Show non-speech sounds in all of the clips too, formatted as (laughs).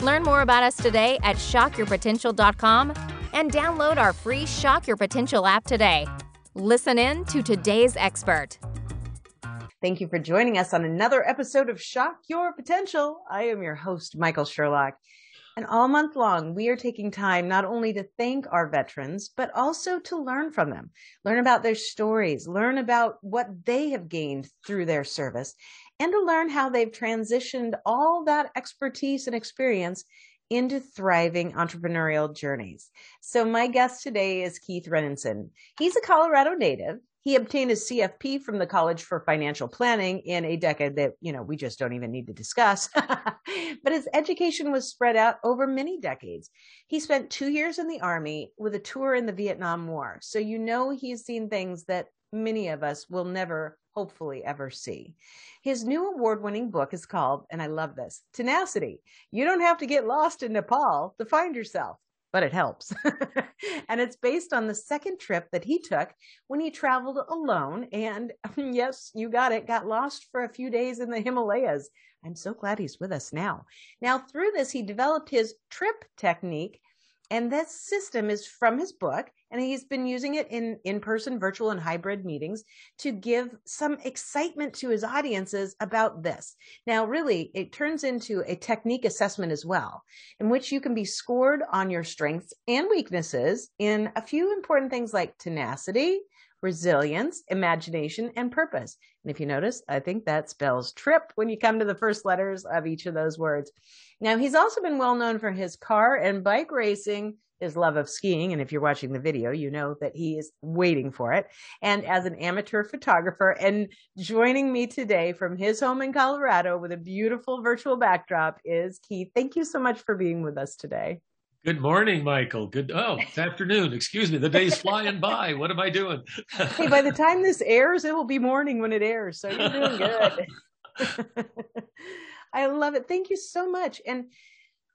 Learn more about us today at shockyourpotential.com and download our free Shock Your Potential app today. Listen in to today's expert. Thank you for joining us on another episode of Shock Your Potential. I am your host, Michael Sherlock. And all month long, we are taking time not only to thank our veterans, but also to learn from them, learn about their stories, learn about what they have gained through their service, and to learn how they've transitioned all that expertise and experience into thriving entrepreneurial journeys. So my guest today is Keith Renenson. He's a Colorado native. He obtained his CFP from the College for Financial Planning in a decade that, you know, we just don't even need to discuss. (laughs) but his education was spread out over many decades. He spent two years in the Army with a tour in the Vietnam War. So you know he's seen things that many of us will never hopefully ever see. His new award winning book is called, and I love this, Tenacity. You don't have to get lost in Nepal to find yourself, but it helps. (laughs) and it's based on the second trip that he took when he traveled alone. And (laughs) yes, you got it, got lost for a few days in the Himalayas. I'm so glad he's with us now. Now, through this, he developed his trip technique and this system is from his book, and he's been using it in in person, virtual, and hybrid meetings to give some excitement to his audiences about this. Now, really, it turns into a technique assessment as well, in which you can be scored on your strengths and weaknesses in a few important things like tenacity, resilience, imagination, and purpose. And if you notice, I think that spells trip when you come to the first letters of each of those words. Now, he's also been well known for his car and bike racing, his love of skiing. And if you're watching the video, you know that he is waiting for it. And as an amateur photographer and joining me today from his home in Colorado with a beautiful virtual backdrop is Keith. Thank you so much for being with us today. Good morning, Michael. Good. Oh, it's afternoon. Excuse me. The day's flying by. What am I doing? hey, by the time this airs, it will be morning when it airs. So you're doing good. (laughs) I love it. Thank you so much. And,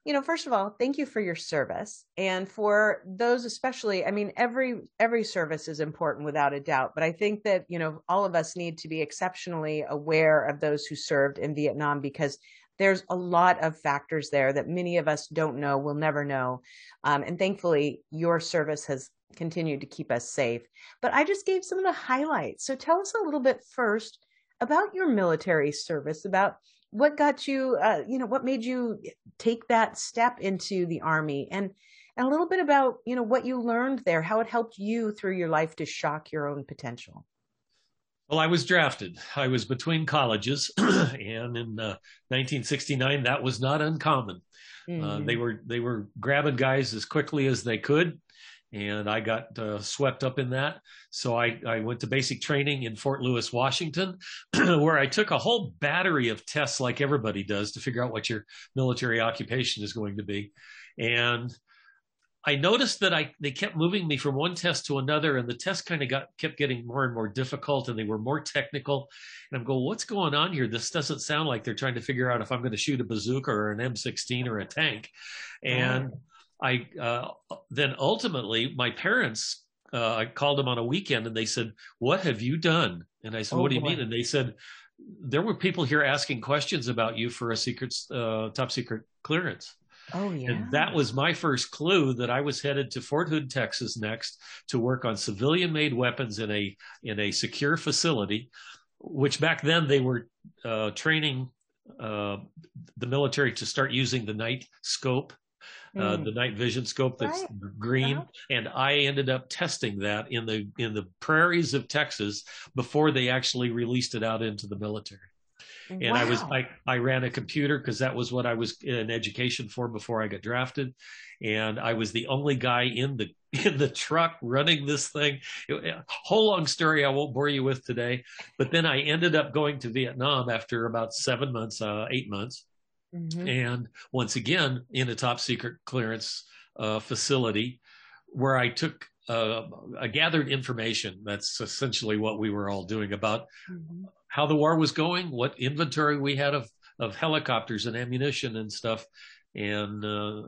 you know, first of all, thank you for your service and for those, especially, I mean, every, every service is important without a doubt, but I think that, you know, all of us need to be exceptionally aware of those who served in Vietnam because there's a lot of factors there that many of us don't know, will never know. Um, and thankfully, your service has continued to keep us safe. But I just gave some of the highlights. So tell us a little bit first about your military service, about what got you, uh, you know, what made you take that step into the army and, and a little bit about, you know, what you learned there, how it helped you through your life to shock your own potential. Well, I was drafted. I was between colleges, (clears throat) and in uh, 1969, that was not uncommon. Mm-hmm. Uh, they were they were grabbing guys as quickly as they could, and I got uh, swept up in that. So I, I went to basic training in Fort Lewis, Washington, (clears throat) where I took a whole battery of tests, like everybody does, to figure out what your military occupation is going to be, and I noticed that I they kept moving me from one test to another, and the test kind of got kept getting more and more difficult, and they were more technical. And I'm going, what's going on here? This doesn't sound like they're trying to figure out if I'm going to shoot a bazooka or an M16 or a tank. And I uh, then ultimately my parents, uh, I called them on a weekend, and they said, "What have you done?" And I said, oh, "What do you boy. mean?" And they said, "There were people here asking questions about you for a secret, uh, top secret clearance." Oh, yeah. And that was my first clue that I was headed to Fort Hood, Texas next to work on civilian made weapons in a, in a secure facility, which back then they were uh, training uh, the military to start using the night scope. Uh, mm. the night vision scope that's right. green, and I ended up testing that in the in the prairies of Texas before they actually released it out into the military and wow. I was I, I ran a computer because that was what I was in education for before I got drafted, and I was the only guy in the (laughs) in the truck running this thing. It, whole long story I won't bore you with today, but then I ended up going to Vietnam after about seven months, uh, eight months, mm-hmm. and once again in a top secret clearance uh, facility where I took uh, I gathered information. That's essentially what we were all doing about mm-hmm. How the war was going, what inventory we had of of helicopters and ammunition and stuff, and uh,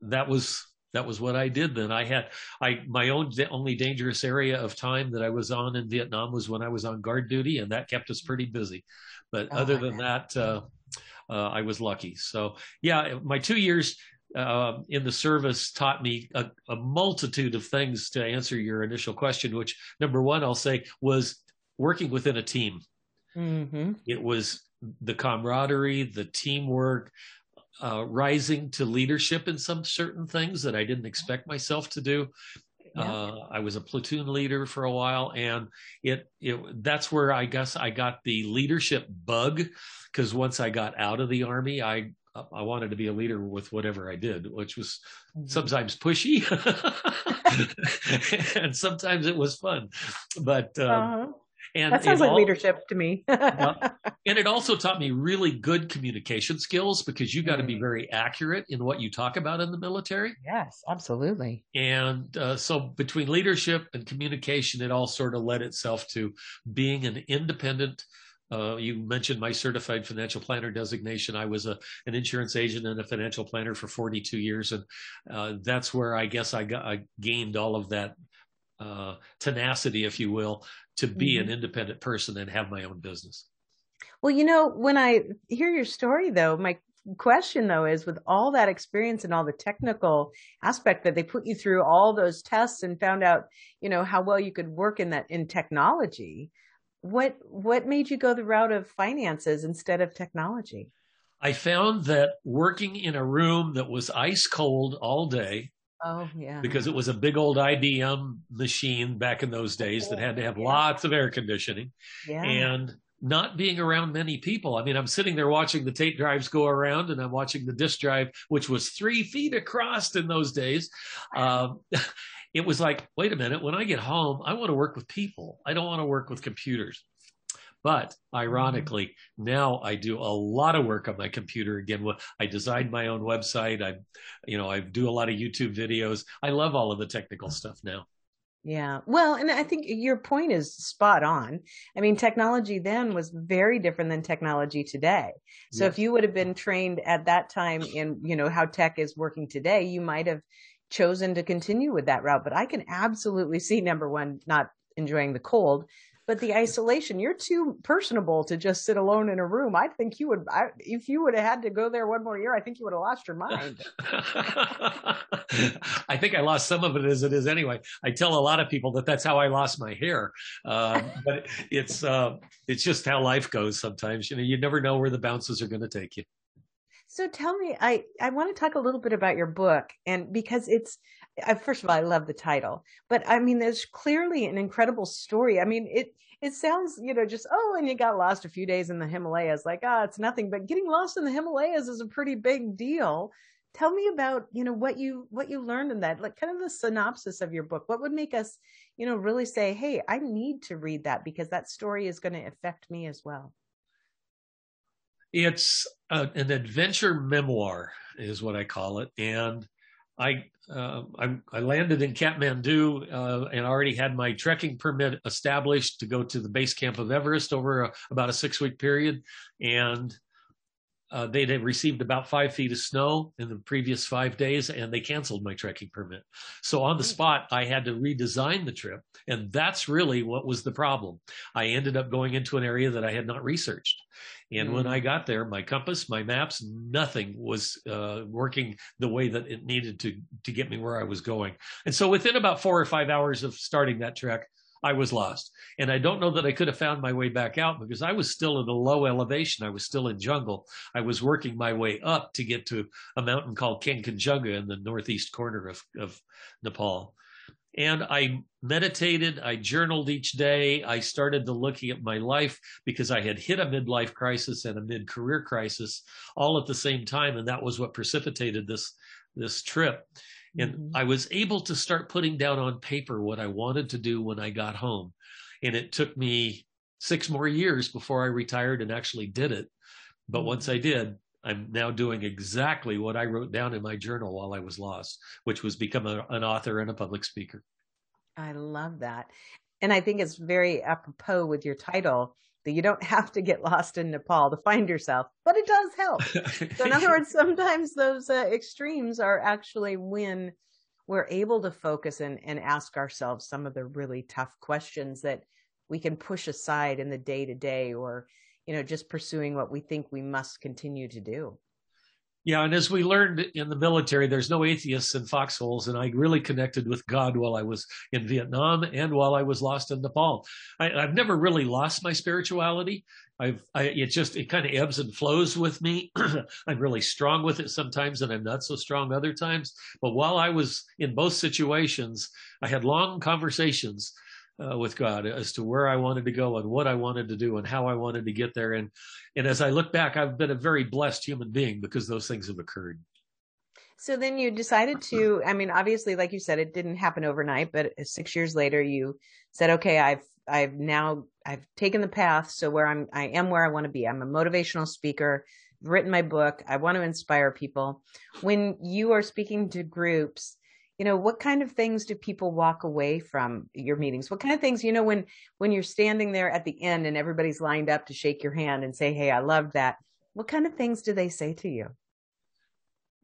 that was that was what I did then. I had I my own only dangerous area of time that I was on in Vietnam was when I was on guard duty, and that kept us pretty busy. But oh, other than that, uh, uh, I was lucky. So yeah, my two years uh, in the service taught me a, a, multitude of things to answer your initial question. Which number one, I'll say was working within a team. Mm-hmm. It was the camaraderie, the teamwork, uh, rising to leadership in some certain things that I didn't expect myself to do. Yeah. Uh, I was a platoon leader for a while, and it it that's where I guess I got the leadership bug because once I got out of the army, I I wanted to be a leader with whatever I did, which was mm-hmm. sometimes pushy, (laughs) (laughs) and sometimes it was fun. But um, uh-huh. And that sounds like all, leadership to me. (laughs) yeah. And it also taught me really good communication skills because you got to be mm. very accurate in what you talk about in the military. Yes, absolutely. And uh, so between leadership and communication, it all sort of led itself to being an independent. Uh, you mentioned my certified financial planner designation. I was a an insurance agent and a financial planner for 42 years, and uh, that's where I guess I got I gained all of that uh, tenacity, if you will, to be mm-hmm. an independent person and have my own business. Well, you know, when I hear your story, though, my question though is with all that experience and all the technical aspect that they put you through all those tests and found out you know how well you could work in that in technology what what made you go the route of finances instead of technology i found that working in a room that was ice cold all day Oh, yeah. Because it was a big old IBM machine back in those days that had to have yeah. lots of air conditioning. Yeah. And not being around many people. I mean, I'm sitting there watching the tape drives go around and I'm watching the disk drive, which was three feet across in those days. Um, (laughs) it was like, wait a minute, when I get home, I want to work with people. I don't want to work with computers. But mm-hmm. ironically, now I do a lot of work on my computer again. I designed my own website. I, you know, I do a lot of YouTube videos. I love all of the technical stuff now. Yeah. Well, and I think your point is spot on. I mean, technology then was very different than technology today. So yes. if you would have been trained at that time in, you know, how tech is working today, you might have chosen to continue with that route. But I can absolutely see number one, not enjoying the cold, but the isolation you're too personable to just sit alone in a room. I think you would I, if you would have had to go there one more year i think you would have lost your mind. (laughs) I think i lost some of it as it is anyway. I tell a lot of people that that's how i lost my hair. Uh, (laughs) but it's uh, it's just how life goes sometimes. You know you never know where the bounces are going to take you so tell me, I, I want to talk a little bit about your book and because it's, I, first of all, I love the title, but I mean, there's clearly an incredible story. I mean, it, it sounds, you know, just, oh, and you got lost a few days in the Himalayas, like, ah, oh, it's nothing, but getting lost in the Himalayas is a pretty big deal. Tell me about, you know, what you, what you learned in that, like kind of the synopsis of your book. What would make us, you know, really say, Hey, I need to read that because that story is going to affect me as well. It's a, an adventure memoir, is what I call it, and I uh, I, I, landed in Kathmandu uh, and already had my trekking permit established to go to the base camp of Everest over a, about a six week period, and uh, they'd received about five feet of snow in the previous five days and they canceled my trekking permit. So on the hmm. spot, I had to redesign the trip. And that's really what was the problem. I ended up going into an area that I had not researched. And mm. when I hmm. got there, my compass, my maps, nothing was uh, working the way that it needed to to get me where I was going. And so within about four or five hours of starting that trek, I was lost. And I don't know that I could have found my way back out because I was still in a low elevation. I was still in jungle. I was working my way up to get to a mountain called Kanchenjunga in the northeast corner of, of Nepal. And I meditated, I journaled each day. I started to looking at my life because I had hit a midlife crisis and a mid career crisis all at the same time. And that was what precipitated this, this trip. And mm-hmm. I was able to start putting down on paper what I wanted to do when I got home. And it took me six more years before I retired and actually did it. But mm-hmm. once I did, I'm now doing exactly what I wrote down in my journal while I was lost, which was become a, an author and a public speaker. I love that. And I think it's very apropos with your title that you don't (laughs) have to get lost in Nepal to find yourself, but it does help. so, in other (laughs) words, sometimes those uh, extremes are actually when we're able to focus and, and ask ourselves some of the really tough questions that we can push aside in the day to day or, you know, just pursuing what we think we must continue to do. Yeah, and as we learned in the military, there's no atheists in foxholes, and I really connected with God while I was in Vietnam and while I was lost in Nepal. I, have never really lost my spirituality. I've, I, it just, it kind of ebbs and flows with me. (clears throat) I'm really strong with it sometimes, and I'm not so strong other times. But while I was in both situations, I had long conversations uh, with God as to where I wanted to go and what I wanted to do and how I wanted to get there. And and as I look back, I've been a very blessed human being because those things have occurred. So then you decided to. I mean, obviously, like you said, it didn't happen overnight. But six years later, you said, "Okay, I've I've now I've taken the path. So where I'm I am where I want to be. I'm a motivational speaker." Written my book. I want to inspire people. When you are speaking to groups, you know what kind of things do people walk away from your meetings? What kind of things you know when when you're standing there at the end and everybody's lined up to shake your hand and say hey i loved that. What kind of things do they say to you?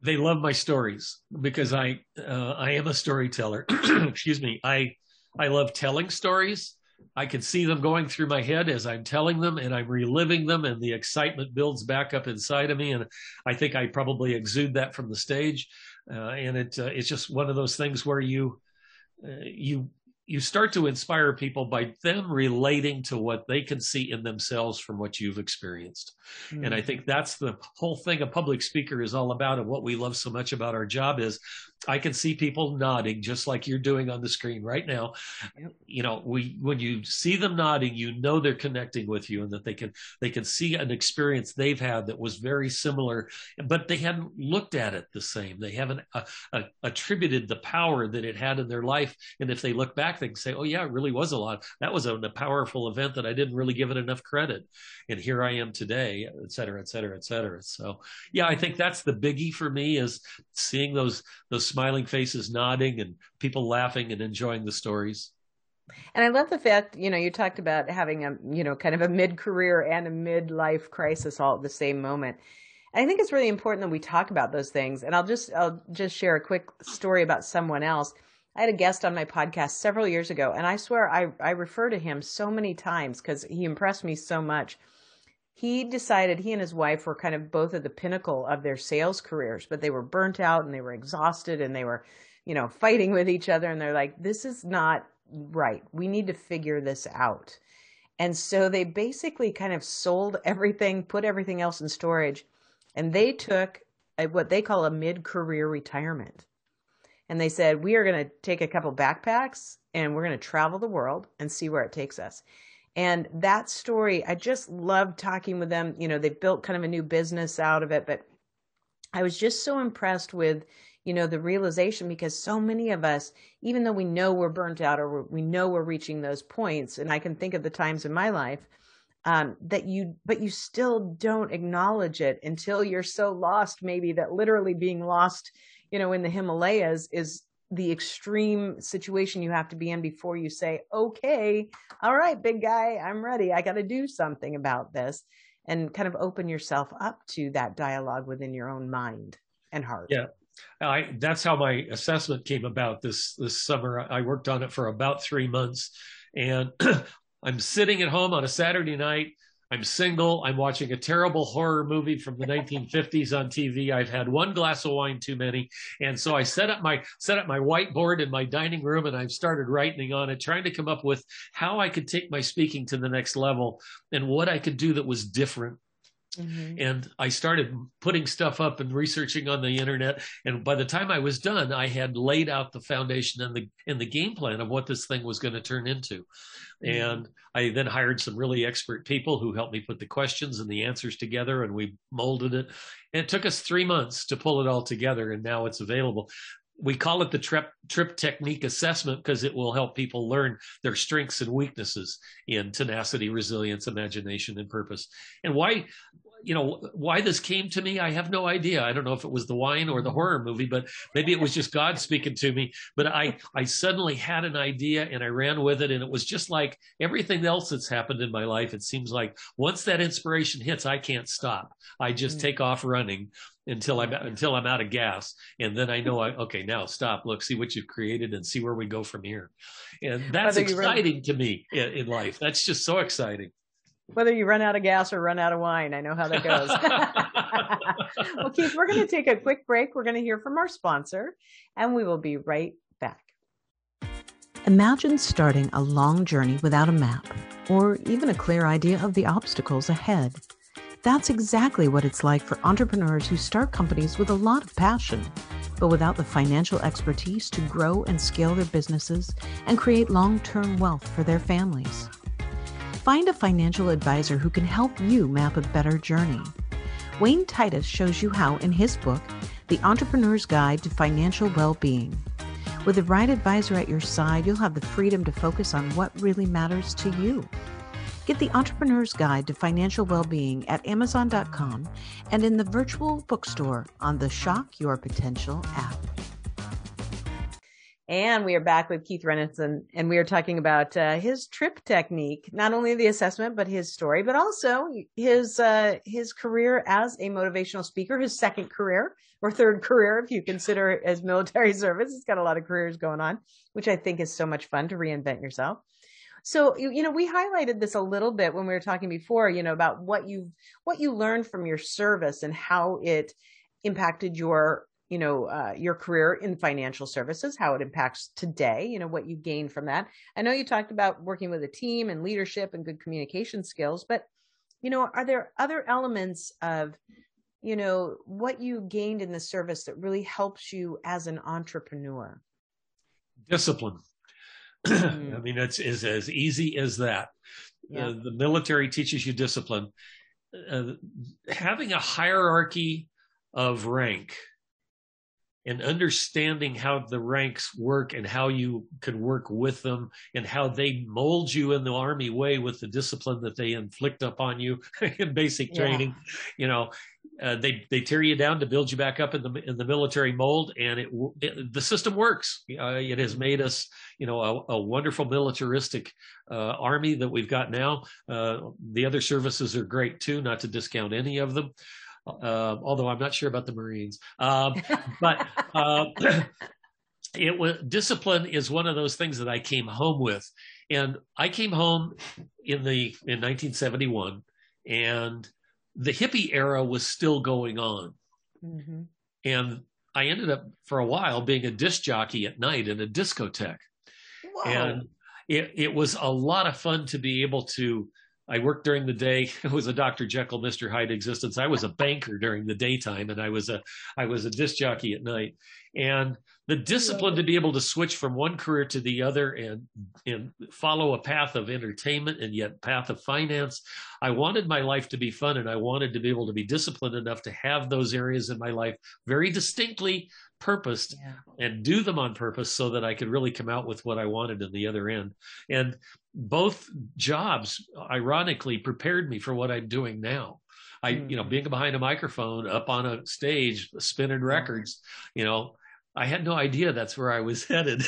They love my stories because i uh, i am a storyteller. (clears throat) Excuse me. I i love telling stories. I can see them going through my head as I'm telling them and I'm reliving them and the excitement builds back up inside of me. And I think I probably exude that from the stage. Uh, and it uh, it's just one of those things where you uh, you you start to inspire people by them relating to what they can see in themselves from what you've experienced. Mm-hmm. And I think that's the whole thing a public speaker is all about. And what we love so much about our job is I can see people nodding just like you're doing on the screen right now. Yep. You know, we when you see them nodding, you know they're connecting with you and that they can they can see an experience they've had that was very similar, but they hadn't looked at it the same. They haven't uh, uh, attributed the power that it had in their life. And if they look back, they can say, "Oh yeah, it really was a lot. That was a, a powerful event that I didn't really give it enough credit." And here I am today, et cetera, et cetera, et cetera. So yeah, I think that's the biggie for me is seeing those those smiling faces nodding and people laughing and enjoying the stories. And I love the fact, you know, you talked about having a, you know, kind of a mid career and a mid life crisis all at the same moment. And I think it's really important that we talk about those things. And I'll just, I'll just share a quick story about someone else. I had a guest on my podcast several years ago, and I swear I, I refer to him so many times because he impressed me so much he decided he and his wife were kind of both at the pinnacle of their sales careers, but they were burnt out and they were exhausted and they were, you know, fighting with each other. And they're like, this is not right. We need to figure this out. And so they basically kind of sold everything, put everything else in storage, and they took a, what they call a mid career retirement. And they said, we are going to take a couple backpacks and we're going to travel the world and see where it takes us. And that story, I just loved talking with them. You know, they've built kind of a new business out of it, but I was just so impressed with, you know, the realization because so many of us, even though we know we're burnt out or we know we're reaching those points, and I can think of the times in my life um, that you, but you still don't acknowledge it until you're so lost, maybe that literally being lost, you know, in the Himalayas is the extreme situation you have to be in before you say, okay, all right, big guy, I'm ready. I got to do something about this and kind of open yourself up to that dialogue within your own mind and heart. Yeah. I, that's how my assessment came about this, this summer. I worked on it for about three months and (clears throat) I'm sitting at home on a Saturday night I'm single. I'm watching a terrible horror movie from the 1950s on TV. I've had one glass of wine too many, and so I set up my set up my whiteboard in my dining room, and I've started writing on it, trying to come up with how I could take my speaking to the next level and what I could do that was different Mm-hmm. And I started putting stuff up and researching on the internet. And by the time I was done, I had laid out the foundation and the and the game plan of what this thing was going to turn into. Mm-hmm. And I then hired some really expert people who helped me put the questions and the answers together, and we molded it. And it took us three months to pull it all together, and now it's available we call it the trip, trip technique assessment because it will help people learn their strengths and weaknesses in tenacity, resilience, imagination, and purpose. And why you know, why this came to me, I have no idea. I don't know if it was the wine or the horror movie, but maybe it was just God speaking to me. But I, I suddenly had an idea and I ran with it. And it was just like everything else that's happened in my life. It seems like once that inspiration hits, I can't stop. I just mm. take off running until I'm until I'm out of gas, and then I know I okay now stop, look, see what you've created, and see where we go from here, and that's exciting to me in, in life. That's just so exciting whether you run out of gas or run out of wine. I know how that goes. (laughs) well, Keith, we're going to take a quick break. We're going to hear from our sponsor, and we will be right back. Imagine starting a long journey without a map or even a clear idea of the obstacles ahead. That's exactly what it's like for entrepreneurs who start companies with a lot of passion, but without the financial expertise to grow and scale their businesses and create long term wealth for their families. Find a financial advisor who can help you map a better journey. Wayne Titus shows you how in his book, The Entrepreneur's Guide to Financial Well-Being. With the right advisor at your side, you'll have the freedom to focus on what really matters to you. Get the Entrepreneur's Guide to Financial Well-Being at Amazon.com and in the virtual bookstore on the Shock Your Potential app. And we are back with Keith Renneson, and we are talking about uh, his trip technique, not only the assessment, but his story, but also his uh, his career as a motivational speaker, his second career or third career, if you consider it as military (laughs) service. He's got a lot of careers going on, which I think is so much fun to reinvent yourself. So you, you know, we highlighted this a little bit when we were talking before, you know, about what you what you learned from your service and how it impacted your you know, uh, your career in financial services, how it impacts today, you know, what you gain from that. I know you talked about working with a team and leadership and good communication skills, but, you know, are there other elements of, you know, what you gained in the service that really helps you as an entrepreneur? Discipline. (clears throat) Mm. I mean, it's, it's as easy as that. Yeah. Uh, the military teaches you discipline. Uh, having a hierarchy of rank and understanding how the ranks work and how you can work with them and how they mold you in the army way with the discipline that they inflict upon you (laughs) in basic training yeah. you know uh, they they tear you down to build you back up in the in the military mold and it, it the system works. Uh, it has made us you know a, a wonderful militaristic uh, army that we've got now. Uh, the other services are great too not to discount any of them uh, although I'm not sure about the Marines. Um, (laughs) but uh, it was discipline is one of those things that I came home with, and I came home in the in 1971, and the hippie era was still going on, mm-hmm. and I ended up for a while being a disc jockey at night in a discotheque, Whoa. and it it was a lot of fun to be able to I worked during the day. (laughs) It was a Dr. Jekyll, Mr. Hyde existence. I was a banker during the daytime and I was a I was a disc jockey at night. And the discipline to be able to switch from one career to the other and and follow a path of entertainment and yet path of finance. I wanted my life to be fun and I wanted to be able to be disciplined enough to have those areas in my life very distinctly purposed yeah. and do them on purpose so that I could really come out with what I wanted in the other end. And both jobs, ironically, prepared me for what I'm doing now. I, mm. you know, being behind a microphone, up on a stage, spinning records, you know, I had no idea that's where I was (laughs) headed.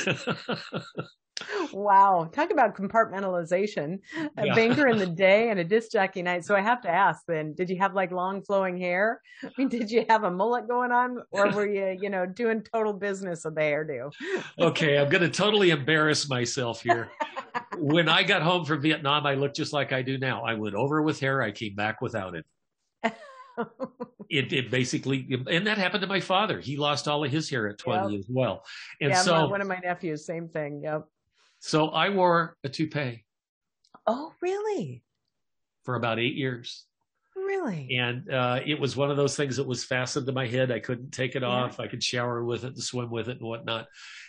Wow. Talk about compartmentalization. A yeah. banker in the (laughs) day and a disc jockey night. So I have to ask then, did you have like long flowing hair? I mean, did you have a mullet going on or (laughs) were you, you know, doing total business of the hairdo? okay. I'm going to totally embarrass myself here. (laughs) when I got home from Vietnam, I looked just like I do now. I went over with hair. I came back without it. it, it basically, and that happened to my father. He lost all of his hair at 20 yep. as well. And yeah, so one of my nephews, same thing. Yep. So I wore a toupee. Oh, really? For about eight years. Really? And uh, it was one of those things that was fastened to my head. I couldn't take it yeah. off. I could shower with it and swim with it and whatnot.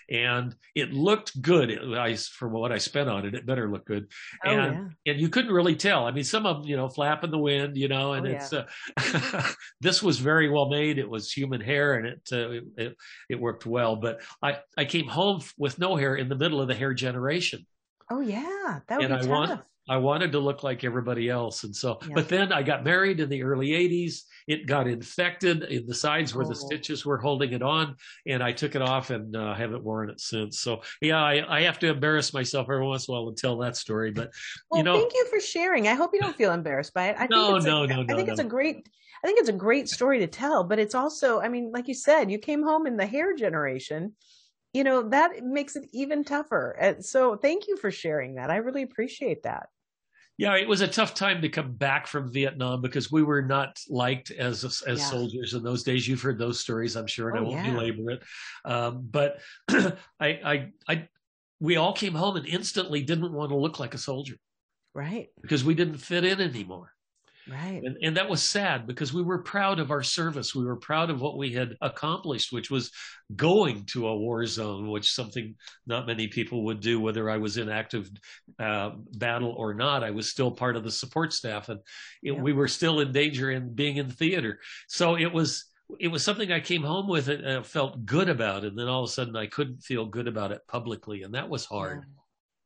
And it looked good. It, I, for what I spent on it, it better look good. Oh, and yeah. and you couldn't really tell. I mean, some of them, you know, flap in the wind, you know, and oh, it's yeah. uh, (laughs) this was very well made. It was human hair, and it, uh, it, it it worked well. But I I came home with no hair in the middle of the hair generation. Oh yeah, that would and be I tough. Want, I wanted to look like everybody else. And so, yeah. but then I got married in the early 80s. It got infected in the sides where oh. the stitches were holding it on. And I took it off and uh, haven't worn it since. So, yeah, I, I, have to embarrass myself every once in a while and tell that story. But, well, you know. Thank you for sharing. I hope you don't feel embarrassed by it. I no, think it's no, a, no, no. I think no, it's a great. I think it's a great story to tell, but it's also, I mean, like you said, you came home in the hair generation you know that makes it even tougher and so thank you for sharing that i really appreciate that yeah, it was a tough time to come back from Vietnam because we were not liked as as yeah. soldiers in those days. You've heard those stories, I'm sure, and oh, I won't yeah. belabor it. Um, but (clears throat) I, I, I, we all came home and instantly didn't want to look like a soldier, right? Because we didn't fit in anymore. Right. And, and that was sad because we were proud of our service. We were proud of what we had accomplished, which was going to a war zone, which something not many people would do, whether I was in active uh, battle or not. I was still part of the support staff and it, yeah. we were still in danger in being in theater. So it was, it was something I came home with and uh, felt good about. And then all of a sudden I couldn't feel good about it publicly. And that was hard. Yeah.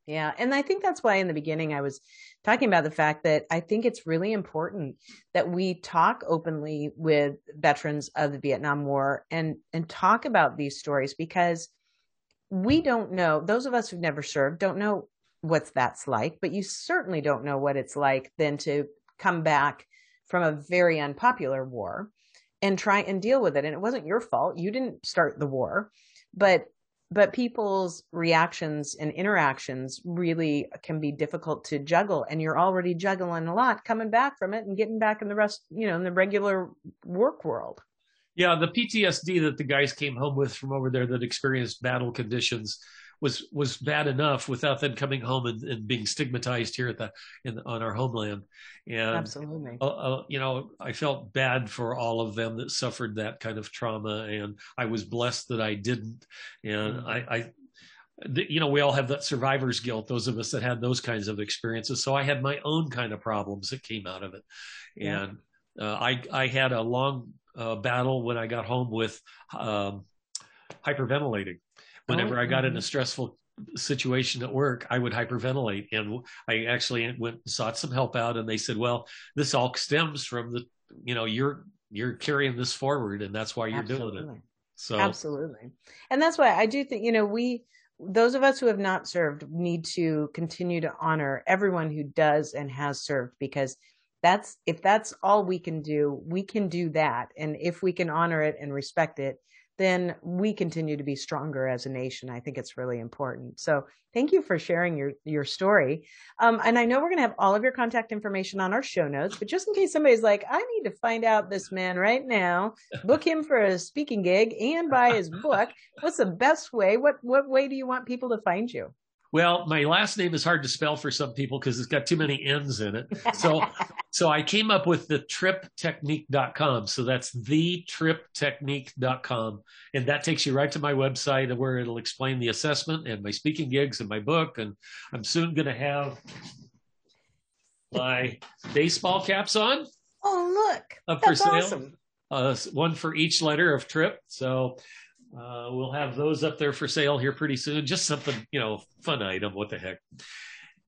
Yeah. And I think that's why in the beginning I was talking about the fact that I think it's really important that we talk openly with veterans of the Vietnam War and, and talk about these stories because we don't know, those of us who've never served don't know what that's like, but you certainly don't know what it's like then to come back from a very unpopular war and try and deal with it. And it wasn't your fault. You didn't start the war, but but people's reactions and interactions really can be difficult to juggle and you're already juggling a lot coming back from it and getting back in the rest you know in the regular work world. Yeah the ptsd that the guys came home with from over there that experienced battle conditions was was bad enough without them coming home and, and being stigmatized here at the in on our homeland. And absolutely, uh, uh, you know, I felt bad for all of them that suffered that kind of trauma, and I was blessed that I didn't. And mm-hmm. I, I you know, we all have that survivor's guilt, those of us that had those kinds of experiences. So I had my own kind of problems that came out of it. Yeah. And uh, I, I had a long uh, battle when I got home with um, hyperventilating whenever oh, I got in a mm-hmm. stressful situation at work, I would hyperventilate. And I actually went and sought some help out, and they said, "Well, this all stems from the, you know, you're you're carrying this forward, and that's why you're Absolutely. doing it." So Absolutely, and that's why I do think you know we those of us who have not served need to continue to honor everyone who does and has served because that's if that's all we can do we can do that and if we can honor it and respect it then we continue to be stronger as a nation. I think it's really important. So thank you for sharing your, your story. Um, and I know we're going to have all of your contact information on our show notes, but just in case somebody's like, I need to find out this man right now, book him for a speaking gig and buy his book. What's the best way? What, what way do you want people to find you? Well, my last name is hard to spell for some people because it's got too many N's in it. So, (laughs) so I came up with the triptechnique.com. So that's the triptechnique.com. And that takes you right to my website where it'll explain the assessment and my speaking gigs and my book. And I'm soon going to have my baseball caps on. Oh, look. Up for sale. Awesome. Uh, one for each letter of trip. So uh, we'll have those up there for sale here pretty soon. Just something, you know, fun item. What the heck?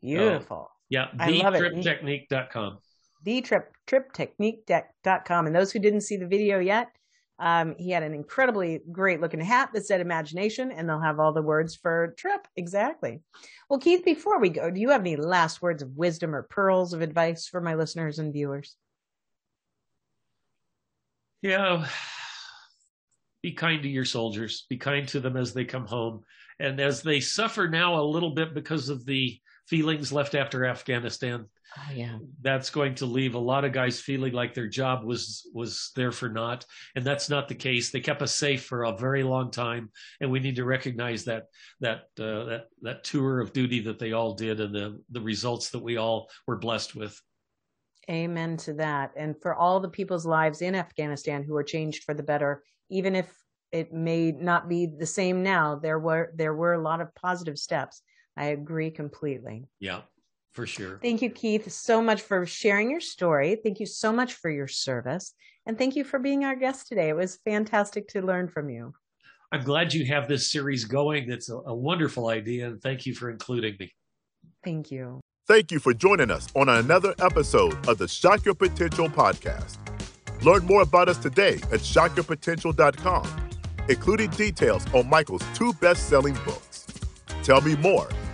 Beautiful. Uh, yeah. The trip triptechnique.com. Trip triptechnique.com and those who didn't see the video yet, um, he had an incredibly great looking hat that said imagination, and they'll have all the words for trip. Exactly. Well, Keith, before we go, do you have any last words of wisdom or pearls of advice for my listeners and viewers? Yeah be kind to your soldiers, be kind to them as they come home. And as they suffer now a little bit because of the feelings left after Afghanistan, oh, yeah. that's going to leave a lot of guys feeling like their job was was there for naught. And that's not the case. They kept us safe for a very long time, and we need to recognize that that uh, that that tour of duty that they all did and the the results that we all were blessed with. Amen to that. And for all the people's lives in Afghanistan who are changed for the better, even if it may not be the same now, there were there were a lot of positive steps. I agree completely. Yeah, for sure. Thank you, Keith, so much for sharing your story. Thank you so much for your service. And thank you for being our guest today. It was fantastic to learn from you. I'm glad you have this series going. That's a, a wonderful idea, and thank you for including me. Thank you. Thank you for joining us on another episode of the Shock Your Potential podcast. Learn more about us today at shockyourpotential.com, including details on Michael's two best selling books. Tell me more